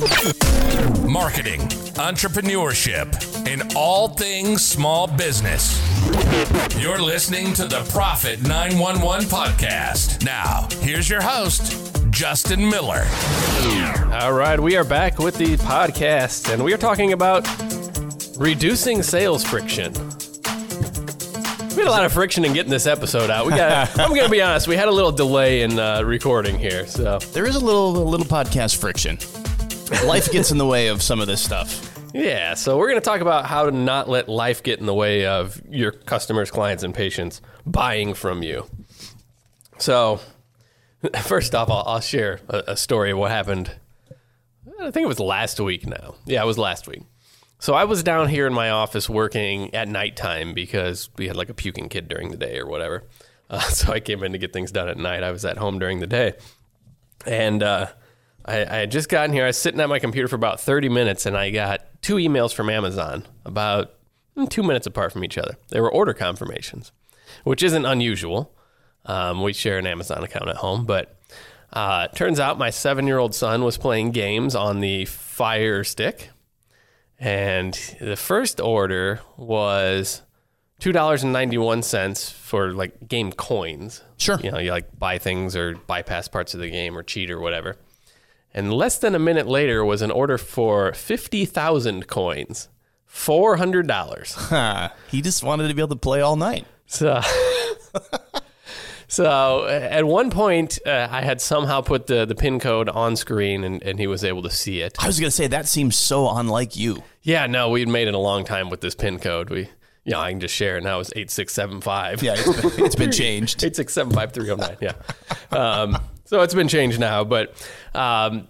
marketing, entrepreneurship, and all things small business. You're listening to the Profit 911 podcast. Now, here's your host, Justin Miller. All right, we are back with the podcast, and we are talking about reducing sales friction. We had a lot of friction in getting this episode out. We got. I'm going to be honest. We had a little delay in uh, recording here, so There is a little a little podcast friction. Life gets in the way of some of this stuff. yeah. So we're going to talk about how to not let life get in the way of your customers, clients, and patients buying from you. So, first off, I'll, I'll share a, a story of what happened. I think it was last week now. Yeah, it was last week. So I was down here in my office working at nighttime because we had like a puking kid during the day or whatever. Uh, so I came in to get things done at night. I was at home during the day. And uh, I, I had just gotten here. I was sitting at my computer for about 30 minutes and I got two emails from Amazon about mm, two minutes apart from each other. They were order confirmations, which isn't unusual. Um, we share an Amazon account at home, but uh, turns out my seven year old son was playing games on the Fire Stick. And the first order was two dollars and ninety one cents for like game coins. Sure. You know, you like buy things or bypass parts of the game or cheat or whatever. And less than a minute later was an order for fifty thousand coins. Four hundred dollars. Huh. He just wanted to be able to play all night. So, so uh, at one point, uh, I had somehow put the, the pin code on screen and, and he was able to see it. I was gonna say that seems so unlike you. Yeah, no, we'd made it a long time with this pin code. We, you know, I can just share it now. It's 8675. Yeah, it's been, it's been changed. 8675309. Yeah. Um, so it's been changed now, but um,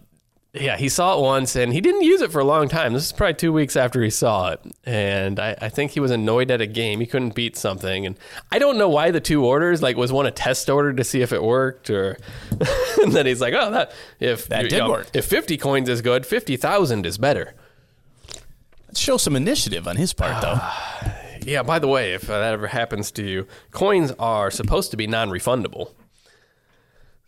yeah, he saw it once and he didn't use it for a long time. This is probably two weeks after he saw it. And I, I think he was annoyed at a game. He couldn't beat something. And I don't know why the two orders, like, was one a test order to see if it worked or, and then he's like, oh, that, if, That did know, work. If 50 coins is good, 50,000 is better. Show some initiative on his part, though. Yeah, by the way, if that ever happens to you, coins are supposed to be non refundable.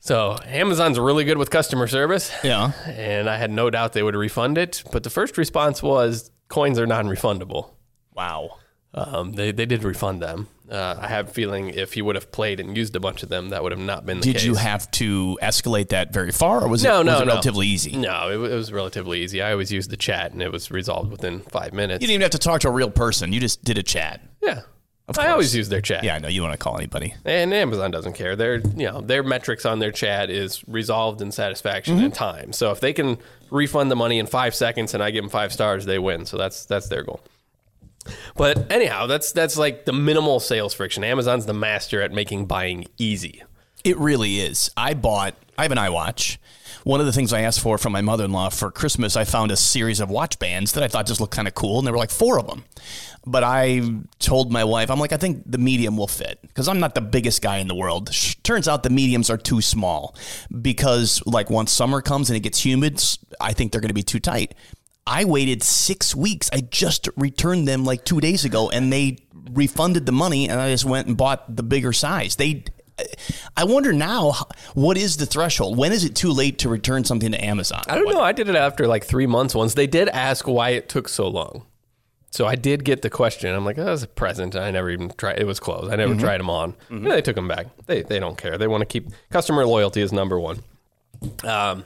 So Amazon's really good with customer service. Yeah. And I had no doubt they would refund it. But the first response was coins are non refundable. Wow. Um, they, they did refund them. Uh, I have a feeling if he would have played and used a bunch of them, that would have not been the Did case. Did you have to escalate that very far, or was No, it, no, was it no. relatively easy? No, it, it was relatively easy. I always used the chat and it was resolved within five minutes. You didn't even have to talk to a real person. You just did a chat. yeah. Of I always use their chat. Yeah, I know you want to call anybody. And Amazon doesn't care. Their you know their metrics on their chat is resolved in satisfaction Mm-hmm. and time. So if they can refund the money in five seconds and I give them five stars, they win. So that's that's their goal. But anyhow, that's that's like the minimal sales friction. Amazon's the master at making buying easy. It really is. I bought. I have an iWatch. One of the things I asked for from my mother-in-law for Christmas, I found a series of watch bands that I thought just looked kind of cool, and there were like four of them. But I told my wife, I'm like, I think the medium will fit because I'm not the biggest guy in the world. Sh- Turns out the mediums are too small because, like, once summer comes and it gets humid, I think they're going to be too tight. I waited six weeks. I just returned them like two days ago, and they refunded the money, and I just went and bought the bigger size. They, I wonder now, what is the threshold? When is it too late to return something to Amazon? I don't know. I did it after like three months once. They did ask why it took so long. So I did get the question. I'm like, oh, that was a present. I never even tried. It was closed. I never tried them on. Yeah, they took them back. They, they don't care. They want to keep customer loyalty is number one. Um,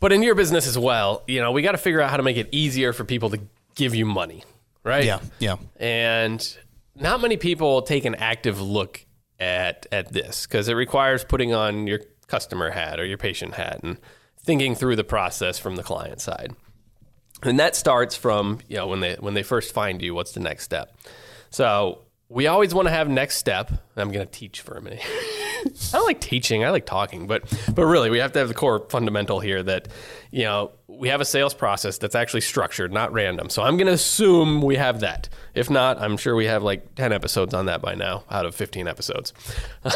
but in your business as well, you know, we got to figure out how to make it easier for people to give you money, right? Yeah, yeah. And not many people take an active look at at this because it requires putting on your customer hat or your patient hat and thinking through the process from the client side. And that starts from, you know, when they when they first find you, what's the next step? So we always want to have next step. I'm going to teach for a minute. I don't like teaching. I like talking, but but really, we have to have the core fundamental here that you know we have a sales process that's actually structured, not random. So I'm going to assume we have that. If not, I'm sure we have like 10 episodes on that by now, out of 15 episodes.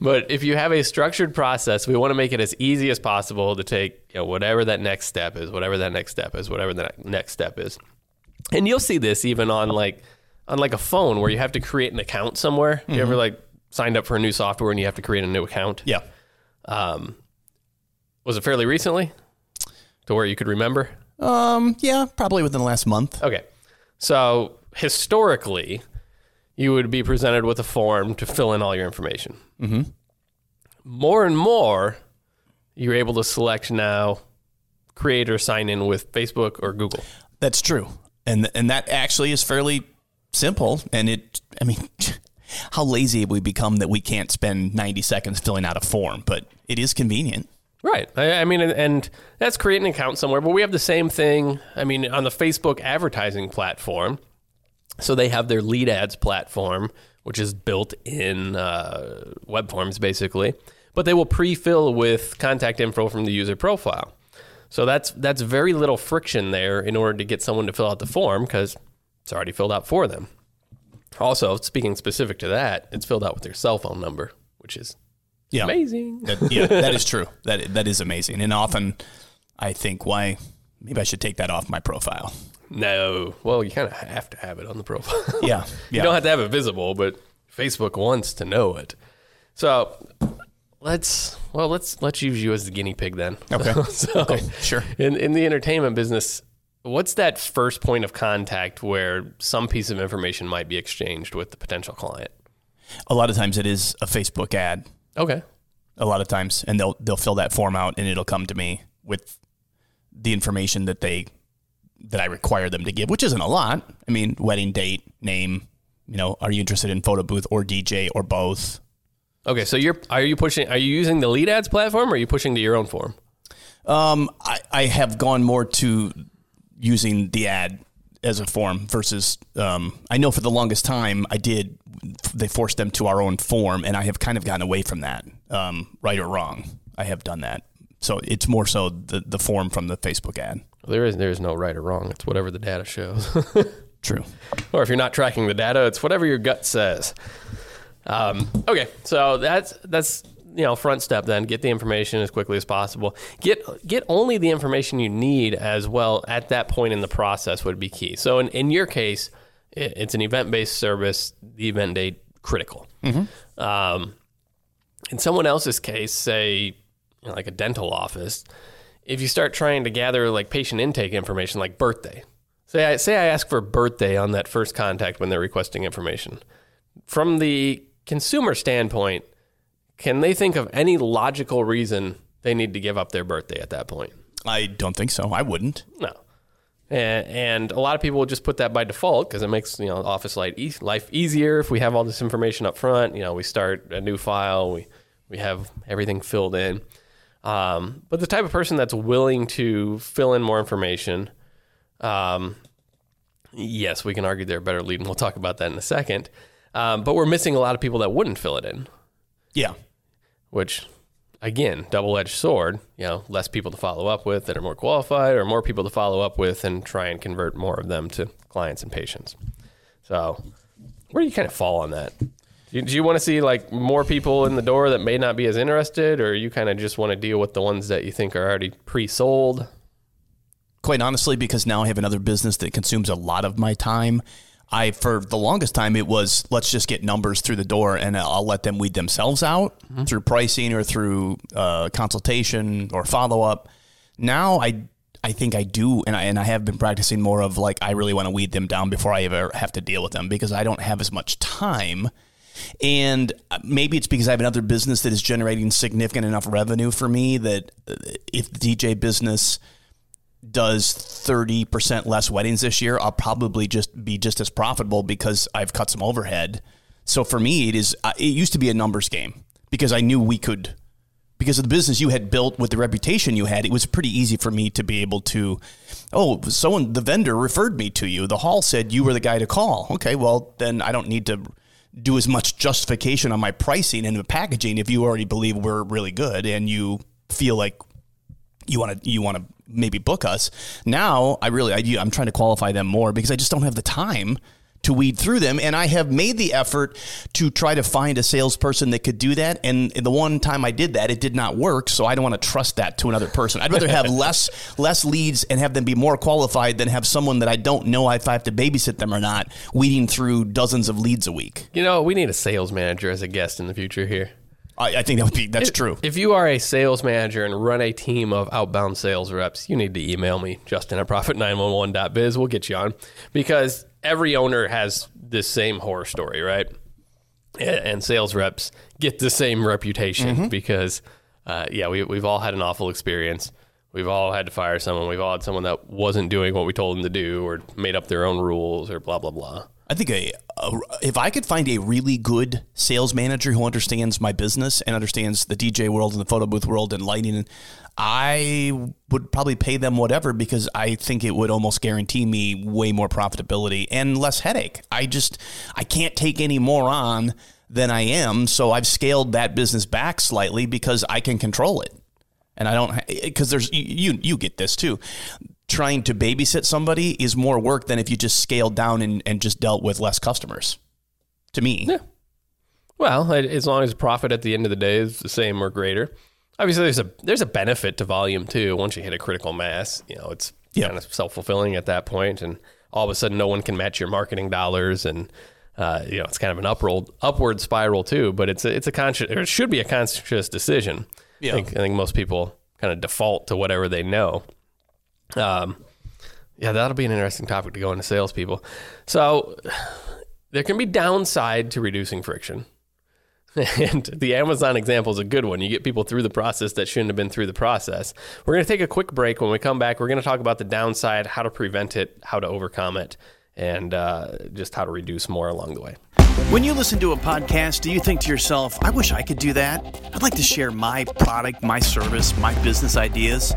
But if you have a structured process, we want to make it as easy as possible to take you know, whatever that next step is, whatever that next step is, whatever that next step is. And you'll see this even on like on like a phone where you have to create an account somewhere. You ever like signed up for a new software and you have to create a new account? Yeah. Um, was it fairly recently? to where you could remember? Um, yeah, probably within the last month. Okay. So historically, you would be presented with a form to fill in all your information. Mm-hmm. More and more, you're able to select now create or sign in with Facebook or Google. That's true, and and that actually is fairly simple. And it, I mean, how lazy have we become that we can't spend ninety seconds filling out a form? But it is convenient. Right. I, I mean, and, and that's create an account somewhere. But we have the same thing. I mean, on the Facebook advertising platform. So they have their lead ads platform, which is built in uh, web forms, basically. But they will pre-fill with contact info from the user profile. So that's that's very little friction there in order to get someone to fill out the form because it's already filled out for them. Also, speaking specific to that, it's filled out with their cell phone number, which is Yeah, amazing. That, yeah, that is true. That that is amazing. And often, I think, why maybe I should take that off my profile. No, well, you kind of have to have it on the profile. Yeah, You don't have to have it visible, but Facebook wants to know it. So let's well let's let's use you as the guinea pig then. Okay. so Okay, sure. In in the entertainment business, what's that first point of contact where some piece of information might be exchanged with the potential client? A lot of times it is a Facebook ad. Okay. A lot of times, and they'll they'll fill that form out, and it'll come to me with the information that they that I require them to give, which isn't a lot. I mean, wedding date, name. You know, are you interested in photo booth or DJ or both? Okay, so you're are you pushing are you using the lead ads platform or are you pushing to your own form? Um, I, I have gone more to using the ad as a form versus um, I know for the longest time I did they forced them to our own form and I have kind of gotten away from that um, right or wrong I have done that so it's more so the the form from the Facebook ad There is there is no right or wrong. It's whatever the data shows. true or if you're not tracking the data, it's whatever your gut says. Um, okay, so that's that's you know front step. Then get the information as quickly as possible. Get get only the information you need as well at that point in the process would be key. So in, in your case, it, it's an event based service. The event date critical. Um, in someone else's case, say you know, like a dental office, if you start trying to gather like patient intake information, like birthday, say I say I ask for birthday on that first contact when they're requesting information, from the consumer standpoint, can they think of any logical reason they need to give up their birthday at that point? I don't think so I wouldn't No. And, and a lot of people will just put that by default because it makes you know office life, e- life easier if we have all this information up front. You know, we start a new file, we we have everything filled in. Um, but the type of person that's willing to fill in more information, um, yes, we can argue they're a better lead, and we'll talk about that in a second. Um, but we're missing a lot of people that wouldn't fill it in yeah which again double-edged sword you know less people to follow up with that are more qualified or more people to follow up with and try and convert more of them to clients and patients so where do you kind of fall on that do you, do you want to see like more people in the door that may not be as interested or you kind of just want to deal with the ones that you think are already pre-sold quite honestly, because now I have another business that consumes a lot of my time. I, for the longest time, it was let's just get numbers through the door and I'll let them weed themselves out through pricing or through uh, consultation or follow up. Now I, I think I do, and I and I have been practicing more of like I really want to weed them down before I ever have to deal with them because I don't have as much time. And uh, maybe it's because I have another business that is generating significant enough revenue for me that uh, if the DJ business does 30% less weddings this year, I'll probably just be just as profitable because I've cut some overhead. So for me, it is, uh, it used to be a numbers game because I knew we could, because of the business you had built with the reputation you had, it was pretty easy for me to be able to, oh, someone, the vendor referred me to you. The hall said you were the guy to call. Okay, well, then I don't need to do as much justification on my pricing and the packaging if you already believe we're really good and you feel like you want to you want to maybe book us. Now I really I, I'm trying to qualify them more because I just don't have the time to weed through them, and I have made the effort to try to find a salesperson that could do that. And the one time I did that, it did not work. So I don't want to trust that to another person. I'd rather have less less leads and have them be more qualified than have someone that I don't know if I have to babysit them or not, weeding through dozens of leads a week. you know we need a sales manager as a guest in the future here I, I think that would be that's true. If you are a sales manager and run a team of outbound sales reps, you need to email me, Justin at profit911.biz. We'll get you on because every owner has this same horror story, right? And sales reps get the same reputation mm-hmm. because, uh, yeah, we, we've all had an awful experience. We've all had to fire someone. We've all had someone that wasn't doing what we told them to do or made up their own rules or blah, blah, blah. I think a, a, if I could find a really good sales manager who understands my business and understands the DJ world and the photo booth world and lighting, I would probably pay them whatever because I think it would almost guarantee me way more profitability and less headache. I just I can't take any more on than I am, so I've scaled that business back slightly because I can control it and I don't because there's you you get this too. Trying to babysit somebody is more work than if you just scaled down and, and just dealt with less customers. To me, yeah. Well, as long as profit at the end of the day is the same or greater. Obviously, there's a there's a benefit to volume too. Once you hit a critical mass, you know it's kind of self fulfilling at that point, and all of a sudden, no one can match your marketing dollars, and uh, you know it's kind of an upward upward spiral too. But it's a, it's a conscious, or it should be a conscious decision. Yeah. I think, I think most people kind of default to whatever they know. Um, yeah, that'll be an interesting topic to go into salespeople. So there can be downside to reducing friction. And the Amazon example is a good one. You get people through the process that shouldn't have been through the process. We're going to take a quick break. When we come back, we're going to talk about the downside, how to prevent it, how to overcome it, and uh, just how to reduce more along the way. When you listen to a podcast, do you think to yourself, I wish I could do that? I'd like to share my product, my service, my business ideas.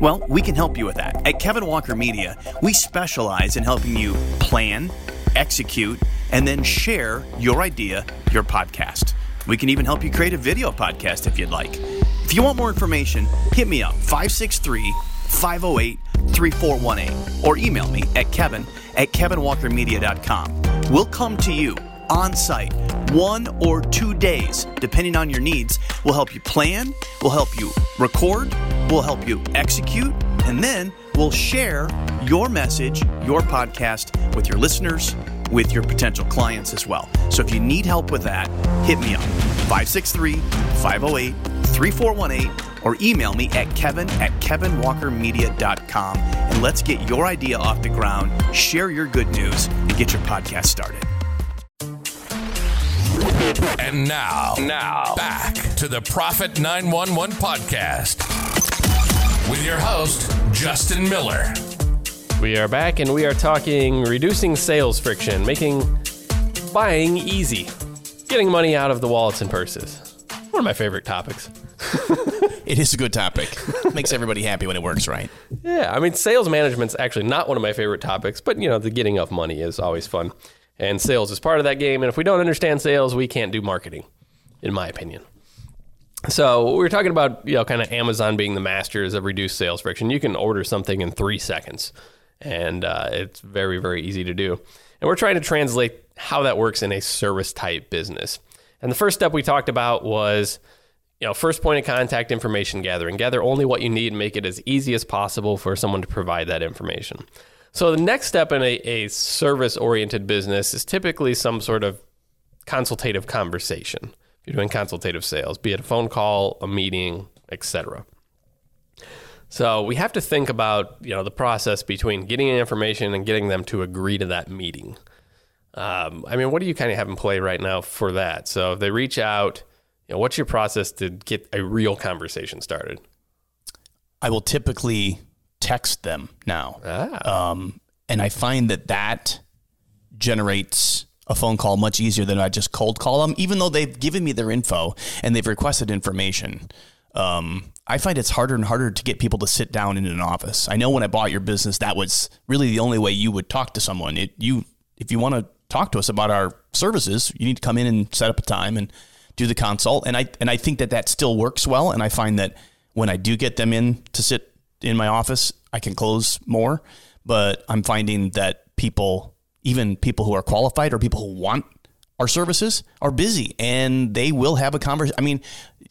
Well, we can help you with that. At Kevin Walker Media, we specialize in helping you plan, execute, and then share your idea, your podcast. We can even help you create a video podcast if you'd like. If you want more information, hit me up 563 508 3418 or email me at kevin at kevinwalkermedia.com. We'll come to you on site one or two days, depending on your needs. We'll help you plan, we'll help you record, we'll help you execute, and then we'll share your message, your podcast with your listeners, with your potential clients as well. So if you need help with that, hit me up 563 508 3418 or email me at kevin at kevinwalkermedia.com and let's get your idea off the ground, share your good news, and get your podcast started. And now, now back to the Profit 911 podcast with your host, Justin Miller. We are back and we are talking reducing sales friction, making buying easy, getting money out of the wallets and purses. One of my favorite topics. it is a good topic. Makes everybody happy when it works right. Yeah, I mean, sales management's actually not one of my favorite topics, but you know, the getting of money is always fun, and sales is part of that game. And if we don't understand sales, we can't do marketing, in my opinion. So we were talking about you know kind of Amazon being the masters of reduced sales friction. You can order something in three seconds and uh, it's very very easy to do. And we're trying to translate how that works in a service type business. And the first step we talked about was you know, first point of contact information gathering. Gather only what you need and make it as easy as possible for someone to provide that information. So the next step in a, a service oriented business is typically some sort of consultative conversation. If you're doing consultative sales, be it a phone call, a meeting, etc. So we have to think about you know the process between getting information and getting them to agree to that meeting. Um, I mean, what do you kind of have in play right now for that? So if they reach out, you know, what's your process to get a real conversation started? I will typically text them now, ah. um, and I find that that generates a phone call much easier than I just cold call them, even though they've given me their info and they've requested information. Um, I find it's harder and harder to get people to sit down in an office. I know when I bought your business, that was really the only way you would talk to someone. It, you, if you want to talk to us about our services, you need to come in and set up a time and do the consult. And I and I think that that still works well. And I find that when I do get them in to sit in my office, I can close more. But I'm finding that people, even people who are qualified or people who want our services, are busy and they will have a conversation. I mean,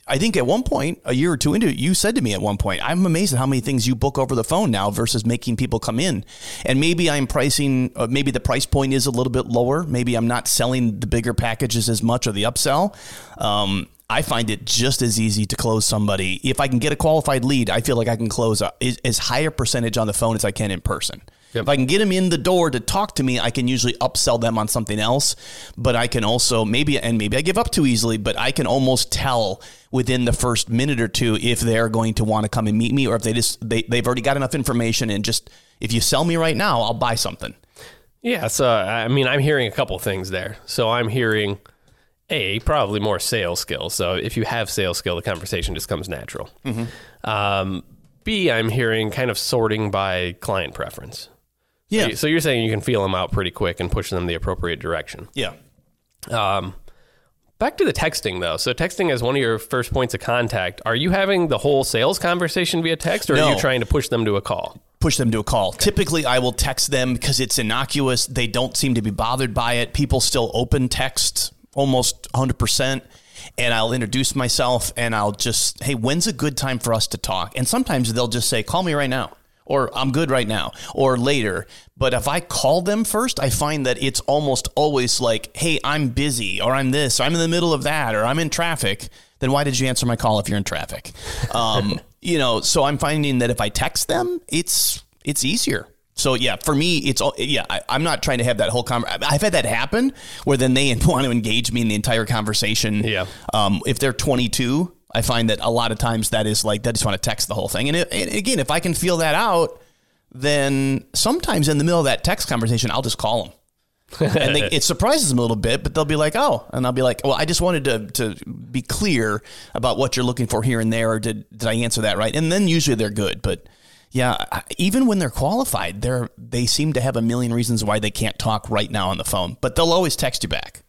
I think at one point, a year or two into it, you said to me at one point, I'm amazed at how many things you book over the phone now versus making people come in. And maybe I'm pricing, uh, maybe the price point is a little bit lower. Maybe I'm not selling the bigger packages as much or the upsell. Um, I find it just as easy to close somebody. If I can get a qualified lead, I feel like I can close a, as high a percentage on the phone as I can in person. Yep. If I can get them in the door to talk to me, I can usually upsell them on something else. But I can also maybe, and maybe I give up too easily, but I can almost tell within the first minute or two if they're going to want to come and meet me or if they just, they, they've already got enough information and just, if you sell me right now, I'll buy something. Yeah, so I mean, I'm hearing a couple things there. So I'm hearing a probably more sales skills. So if you have sales skill, the conversation just comes natural. Um, B, I'm hearing kind of sorting by client preference. Yeah. So, so you're saying you can feel them out pretty quick and push them the appropriate direction. Yeah. Um, back to the texting though. So texting is one of your first points of contact. Are you having the whole sales conversation via text, or No. are you trying to push them to a call? push them to a call. Typically, I will text them because it's innocuous. They don't seem to be bothered by it. People still open text almost 100%. And I'll introduce myself and I'll just, hey, when's a good time for us to talk? And sometimes they'll just say, call me right now, or I'm good right now, or later. But if I call them first, I find that it's almost always like, hey, I'm busy, or I'm this, or I'm in the middle of that, or I'm in traffic. Then why did you answer my call if you're in traffic? Um, you know, so I'm finding that if I text them, it's it's easier. So yeah, for me, it's all yeah. I, I'm not trying to have that whole conversation. I've had that happen where then they want to engage me in the entire conversation. Yeah. Um, if they're 22, I find that a lot of times that is like they just want to text the whole thing. And, it, and again, if I can feel that out, then sometimes in the middle of that text conversation, I'll just call them. and they, it surprises them a little bit, but they'll be like, "Oh," and I'll be like, "Well, I just wanted to to be clear about what you're looking for here and there. Or did did I answer that right?" And then usually they're good, but yeah, even when they're qualified, they're they seem to have a million reasons why they can't talk right now on the phone, but they'll always text you back.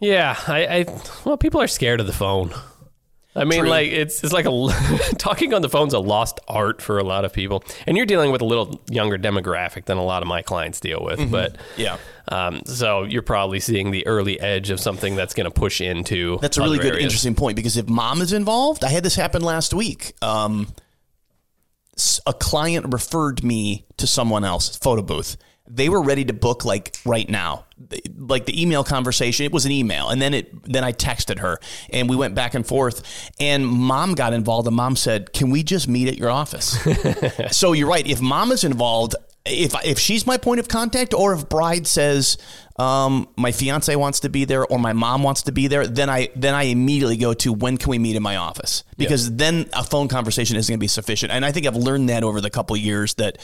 Yeah, I, I well, people are scared of the phone. I mean, True. like it's it's like a talking on the phone's a lost art for a lot of people, and you're dealing with a little younger demographic than a lot of my clients deal with. But Mm-hmm. Yeah. um, so you're probably seeing the early edge of something that's going to push into. That's a really good, areas. interesting point because if mom is involved, I had this happen last week. Um, a client referred me to someone else, photo booth. They were ready to book like right now, like the email conversation. It was an email, and then it then I texted her, and we went back and forth. And mom got involved, and mom said, "Can we just meet at your office?" so you're right. If mom is involved, if if she's my point of contact, or if bride says um, my fiance wants to be there, or my mom wants to be there, then I then I immediately go to when can we meet in my office? Because then a phone conversation isn't going to be sufficient. And I think I've learned that over the couple of years that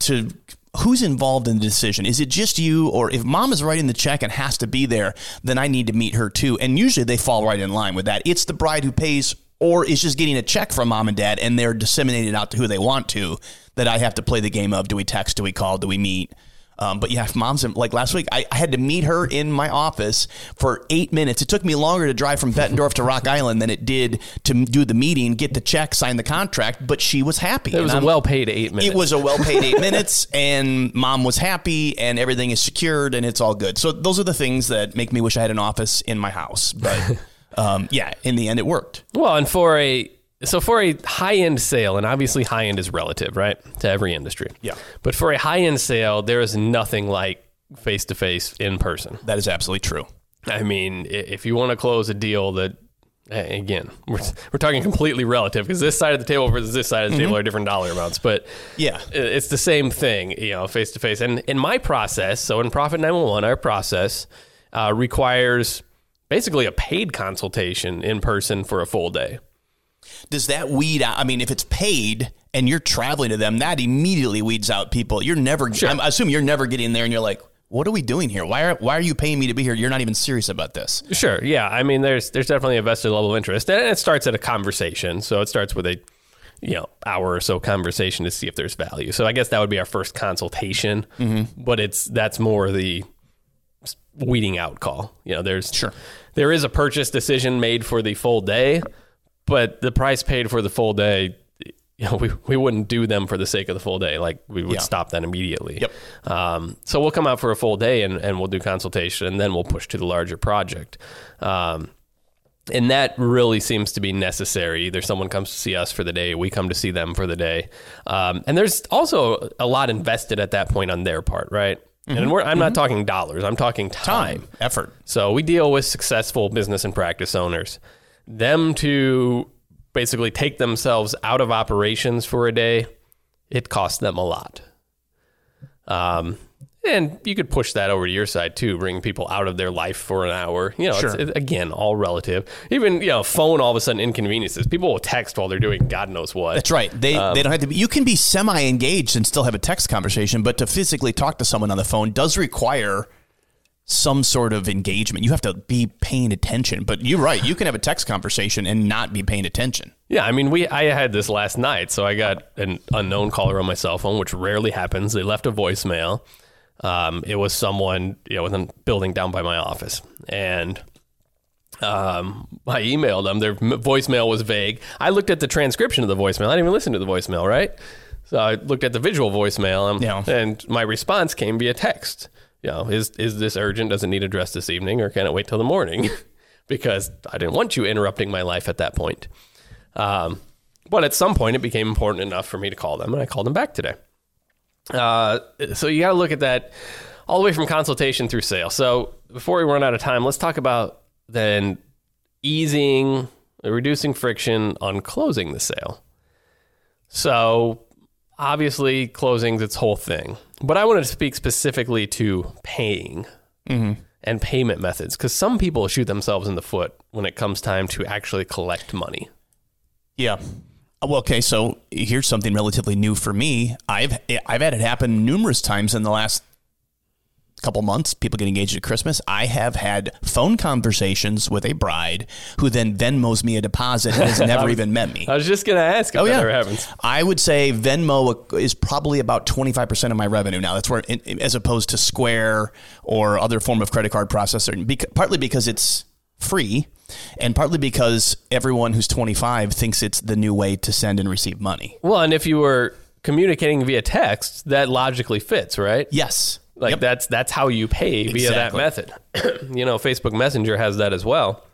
to who's involved in the decision? Is it just you or if mom is writing the check and has to be there then i need to meet her too. And usually they fall right in line with that. It's the bride who pays or is just getting a check from mom and dad and they're disseminated out to who they want to that i have to play the game of do we text do we call do we meet um, but yeah, if mom's in, like last week, I, I had to meet her in my office for eight minutes. It took me longer to drive from Bettendorf to Rock Island than it did to do the meeting, get the check, sign the contract. But she was happy. It was And a well paid eight minutes. it was a well paid eight minutes, and mom was happy, and everything is secured, and it's all good. So those are the things that make me wish I had an office in my house. But um, yeah, in the end, it worked. Well, and for a so for a high end sale, and obviously high end is relative, right, to every industry. Yeah. But for a high end sale, there is nothing like face to face in person. That is absolutely true. I mean, if you want to close a deal that, again, we're, we're talking completely relative because this side of the table versus this side of the table are different dollar amounts, but Yeah. it's the same thing, you know, face to face. And in my process, so in Profit 911, our process uh, requires basically a paid consultation in person for a full day. Does that weed out? I mean, if it's paid and you're traveling to them, that immediately weeds out people. You're never. I'm assuming you're never getting there, and you're like, "What are we doing here? Why are Why are you paying me to be here? You're not even serious about this." Sure. Yeah. I mean, there's there's definitely a vested level of interest, and it starts at a conversation. So it starts with a you know hour or so conversation to see if there's value. So I guess that would be our first consultation, mm-hmm. but it's that's more the weeding out call. You know, there's Sure. there is a purchase decision made for the full day, but the price paid for the full day. You know, we, we wouldn't do them for the sake of the full day. Like we would Yeah. stop that immediately. Yep. Um, so we'll come out for a full day and, and we'll do consultation and then we'll push to the larger project. Um, and that really seems to be necessary. Either someone comes to see us for the day, we come to see them for the day. Um, and there's also a lot invested at that point on their part, right? And we're, I'm not talking dollars, I'm talking time. Time, effort. So we deal with successful business and practice owners them to basically take themselves out of operations for a day, it costs them a lot. Um, and you could push that over to your side too, bring people out of their life for an hour. You know, Sure. it's, it, again, all relative. Even, you know, phone all of a sudden inconveniences. People will text while they're doing God knows what. That's right. They Um, they don't have to be. You can be semi engaged and still have a text conversation, but to physically talk to someone on the phone does require some sort of engagement. You have to be paying attention. But you're right. You can have a text conversation and not be paying attention. Yeah, I mean, we I had this last night, so I got an unknown caller on my cell phone, which rarely happens. They left a voicemail. Um, it was someone you know in a building down by my office, and um, I emailed them. Their voicemail was vague. I looked at the transcription of the voicemail. I didn't even listen to the voicemail, right? So I looked at the visual voicemail, and, Yeah. and my response came via text. You know, is is this urgent? Does it need addressed this evening, or can it wait till the morning? because I didn't want you interrupting my life at that point. Um, but at some point, it became important enough for me to call them, and I called them back today. Uh, so you got to look at that all the way from consultation through sale. So before we run out of time, let's talk about then easing, reducing friction on closing the sale. So obviously, closing's its whole thing, but I wanted to speak specifically to paying and payment methods because some people shoot themselves in the foot when it comes time to actually collect money. Yeah. Uh, well, okay. So here's something relatively new for me. I've I've had it happen numerous times in the last couple months. People get engaged at Christmas. I have had phone conversations with a bride who then Venmos me a deposit and has never even met me. I was just going to ask if Oh that yeah, ever happens. I would say Venmo is probably about twenty five percent of my revenue now. That's where, as opposed to Square or other form of credit card processor, partly because it's free, and partly because everyone who's twenty five thinks it's the new way to send and receive money. Well, and if you were communicating via text, that logically fits, right? Yes, Like Yep. that's that's how you pay via that method. you know, Facebook Messenger has that as well,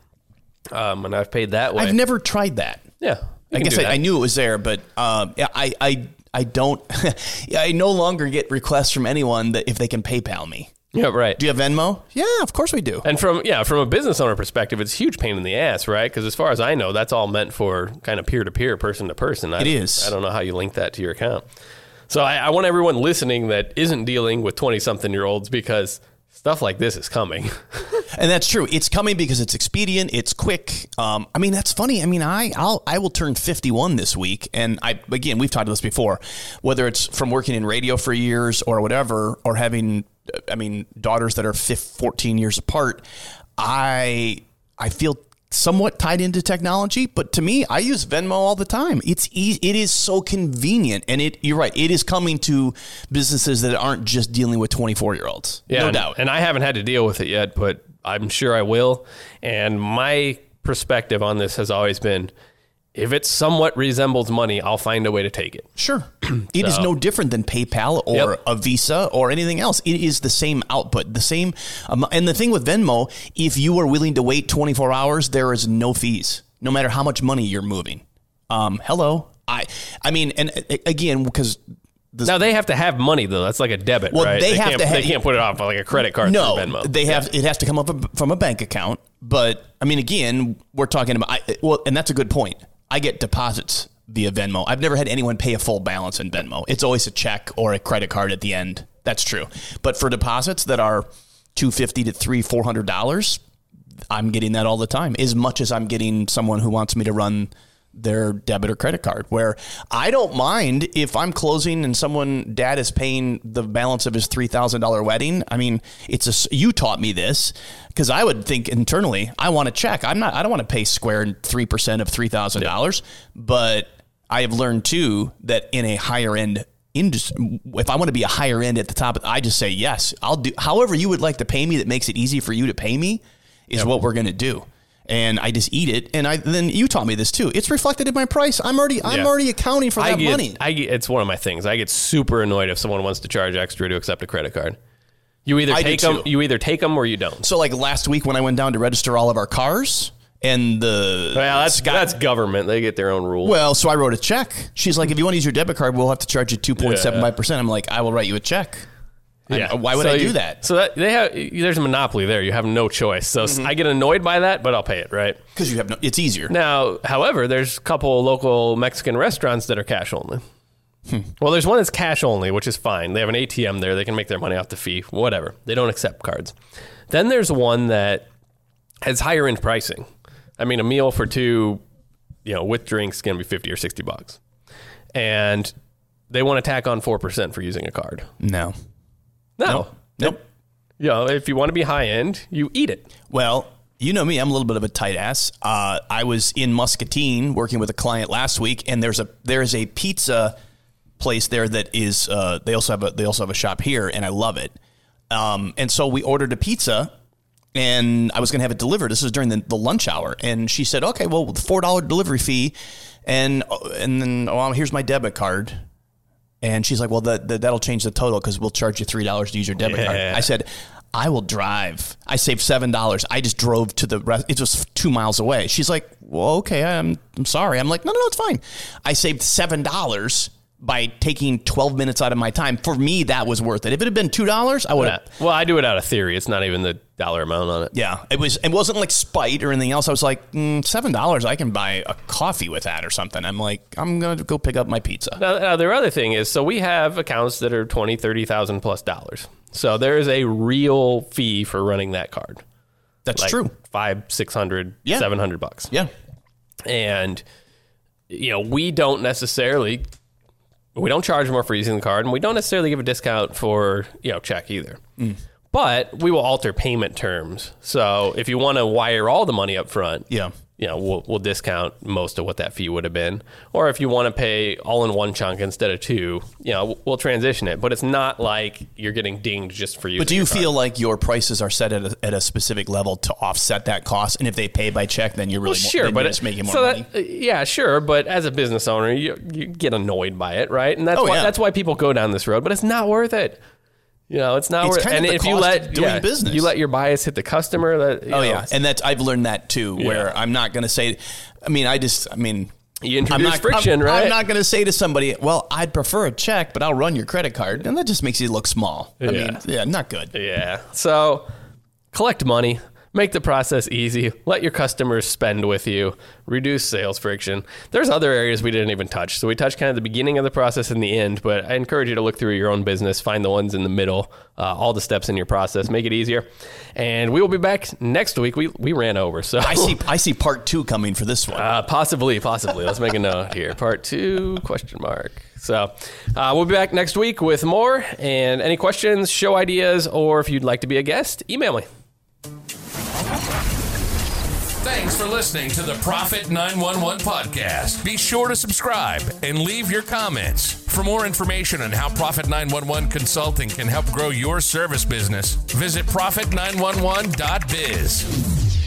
um, and I've paid that way. I've never tried that. yeah, I guess I. I knew it was there, but um, yeah, I, I, I don't. I no longer get requests from anyone that if they can PayPal me. Yeah, right. Do you have Venmo? Yeah, of course we do. And from yeah, from a business owner perspective, it's a huge pain in the ass, right? Because as far as I know, that's all meant for kind of peer to peer, person to person. I, It is. I don't know how you link that to your account. So I, I want everyone listening that isn't dealing with twenty something year olds because stuff like this is coming. And that's true. It's coming because it's expedient. It's quick. Um, I mean, that's funny. I mean, I I'll, I will turn 51 this week, and I again we've talked about this before. Whether it's from working in radio for years or whatever, or having, I mean, daughters that are 15, 14 years apart, I I feel somewhat tied into technology. But to me, I use Venmo all the time. It's easy. It is so convenient, and it you're right. It is coming to businesses that aren't just dealing with 24 year olds. Yeah, no and, doubt. And I haven't had to deal with it yet, but I'm sure I will. And my perspective on this has always been if it somewhat resembles money, I'll find a way to take it. Sure. It is no different than PayPal or Yep. a Visa or anything else. It is the same output, the same. Um, and the thing with Venmo, if you are willing to wait 24 hours, there is no fees, no matter how much money you're moving. Um, hello. I, I mean, and uh, again, because the, Now they have to have money though. That's like a debit, Well, right? they have can't, to ha- They can't put it off like a credit card. no, Venmo. they have. It has to come up from a bank account. But I mean, again, we're talking about. I, well, and that's a good point. I get deposits via Venmo. I've never had anyone pay a full balance in Venmo. It's always a check or a credit card at the end. That's true. But for deposits that are two fifty to three four hundred dollars, I'm getting that all the time. As much as I'm getting someone who wants me to run their debit or credit card where I don't mind if I'm closing and someone dad is paying the balance of his $3,000 wedding. I mean, it's a you taught me this cuz I would think internally, I want to check. I'm not I don't want to pay square 3% of $3,000, but I have learned too that in a higher end industry if I want to be a higher end at the top, I just say yes. I'll do however you would like to pay me that makes it easy for you to pay me is what we're going to do and I just eat it. And I then you taught me this too. It's reflected in my price. I'm already I'm Yeah. already accounting for I that get, money. I get, it's one of my things. I get super annoyed if someone wants to charge extra to accept a credit card. You either I take them, you either take them or you don't. So like last week when I went down to register all of our cars and the Well, that's Scott- that's government. They get their own rules. well, so I wrote a check. She's like, if you want to use your debit card, we'll have to charge you two point seven five percent. I'm like, I will write you a check. I- why would So I do you- that? So that they have there's a monopoly there. You have no choice. So Mm-hmm. I get annoyed by that, but I'll pay it, right? Because you have no. It's easier. Now, however, there's a couple local Mexican restaurants that are cash only. Hmm. Well, there's one that's cash only, which is fine. They have an ATM there. They can make their money off the fee, whatever. They don't accept cards. Then there's one that has higher end pricing. I mean, a meal for two, you know, with drinks is going to be 50 or 60 bucks. And they want to tack on 4% for using a card. No. No. Nope. You know, if you want to be high end, you eat it. Well, you know me. I'm a little bit of a tight ass. Uh, I was in Muscatine working with a client last week, and there's a there's a pizza place there that is. Uh, they also have a they also have a shop here, and I love it. Um, and so we ordered a pizza, and I was going to have it delivered. This was during the, the lunch hour, and she said, "Okay, well, the four dollar delivery fee, and and then oh, here's my debit card." And she's like, "Well, that, that that'll change the total because we'll charge you three dollars to use your debit card." I said, "I will drive." I saved seven dollars. I just drove to the rest. It was two miles away. She's like, "Well, okay, I'm I'm sorry." I'm like, "No, no, no, it's fine." I saved seven dollars by taking twelve minutes out of my time. For me, that was worth it. If it had been two dollars, I would have. Well, I do it out of theory. It's not even the dollar amount on it. Yeah, it was. It wasn't like spite or anything else. I was like, mm, seven dollars. I can buy a coffee with that or something. I'm like, I'm gonna go pick up my pizza. Now, now the other thing is, so we have accounts that are twenty, thirty thousand plus dollars. So there is a real fee for running that card. That's Like true. Five, six hundred, Yeah. seven hundred bucks. Yeah. And you know, we don't necessarily we don't charge more for using the card, and we don't necessarily give a discount for you know check either. Mm. But we will alter payment terms. So if you want to wire all the money up front, Yeah. You know, we'll, we'll discount most of what that fee would have been. Or if you want to pay all in one chunk instead of two, you know, we'll transition it. But it's not like you're getting dinged just for you. But do you feel like your prices are set at a, at a specific level to offset that cost? And if they pay by check, then you're really Well, sure, then but you're it- making more so money. That, uh, yeah, sure, but as a business owner, you, you get annoyed by it, right? And that's Oh, why yeah. that's why people go down this road. But it's not worth it. You know, it's not It's worth. and if you let doing yeah, business. you let your bias hit the customer. That oh know, yeah, and that's I've learned that too. Where Yeah. I'm not going to say. I mean, I just. I mean. You I'm introduce not, friction, I'm, right? I'm not going to say to somebody, "Well, I'd prefer a check, but I'll run your credit card," and that just makes you look small. I mean, yeah, not good. Yeah. So collect money, make the process easy, let your customers spend with you, reduce sales friction. There's other areas we didn't even touch. So we touched kind of the beginning of the process and the end, but I encourage you to look through your own business, find the ones in the middle, uh, all the steps in your process, make it easier. And we will be back next week. We, we ran over. So I see. I see part two coming for this one. uh, possibly, possibly. Let's make a note here. Part two, question mark. So uh, we'll be back next week with more. And any questions, show ideas, or if you'd like to be a guest, email me. Thanks for listening to the Profit 911 podcast. Be sure to subscribe and leave your comments. For more information on how Profit 911 Consulting can help grow your service business, visit profit911.biz.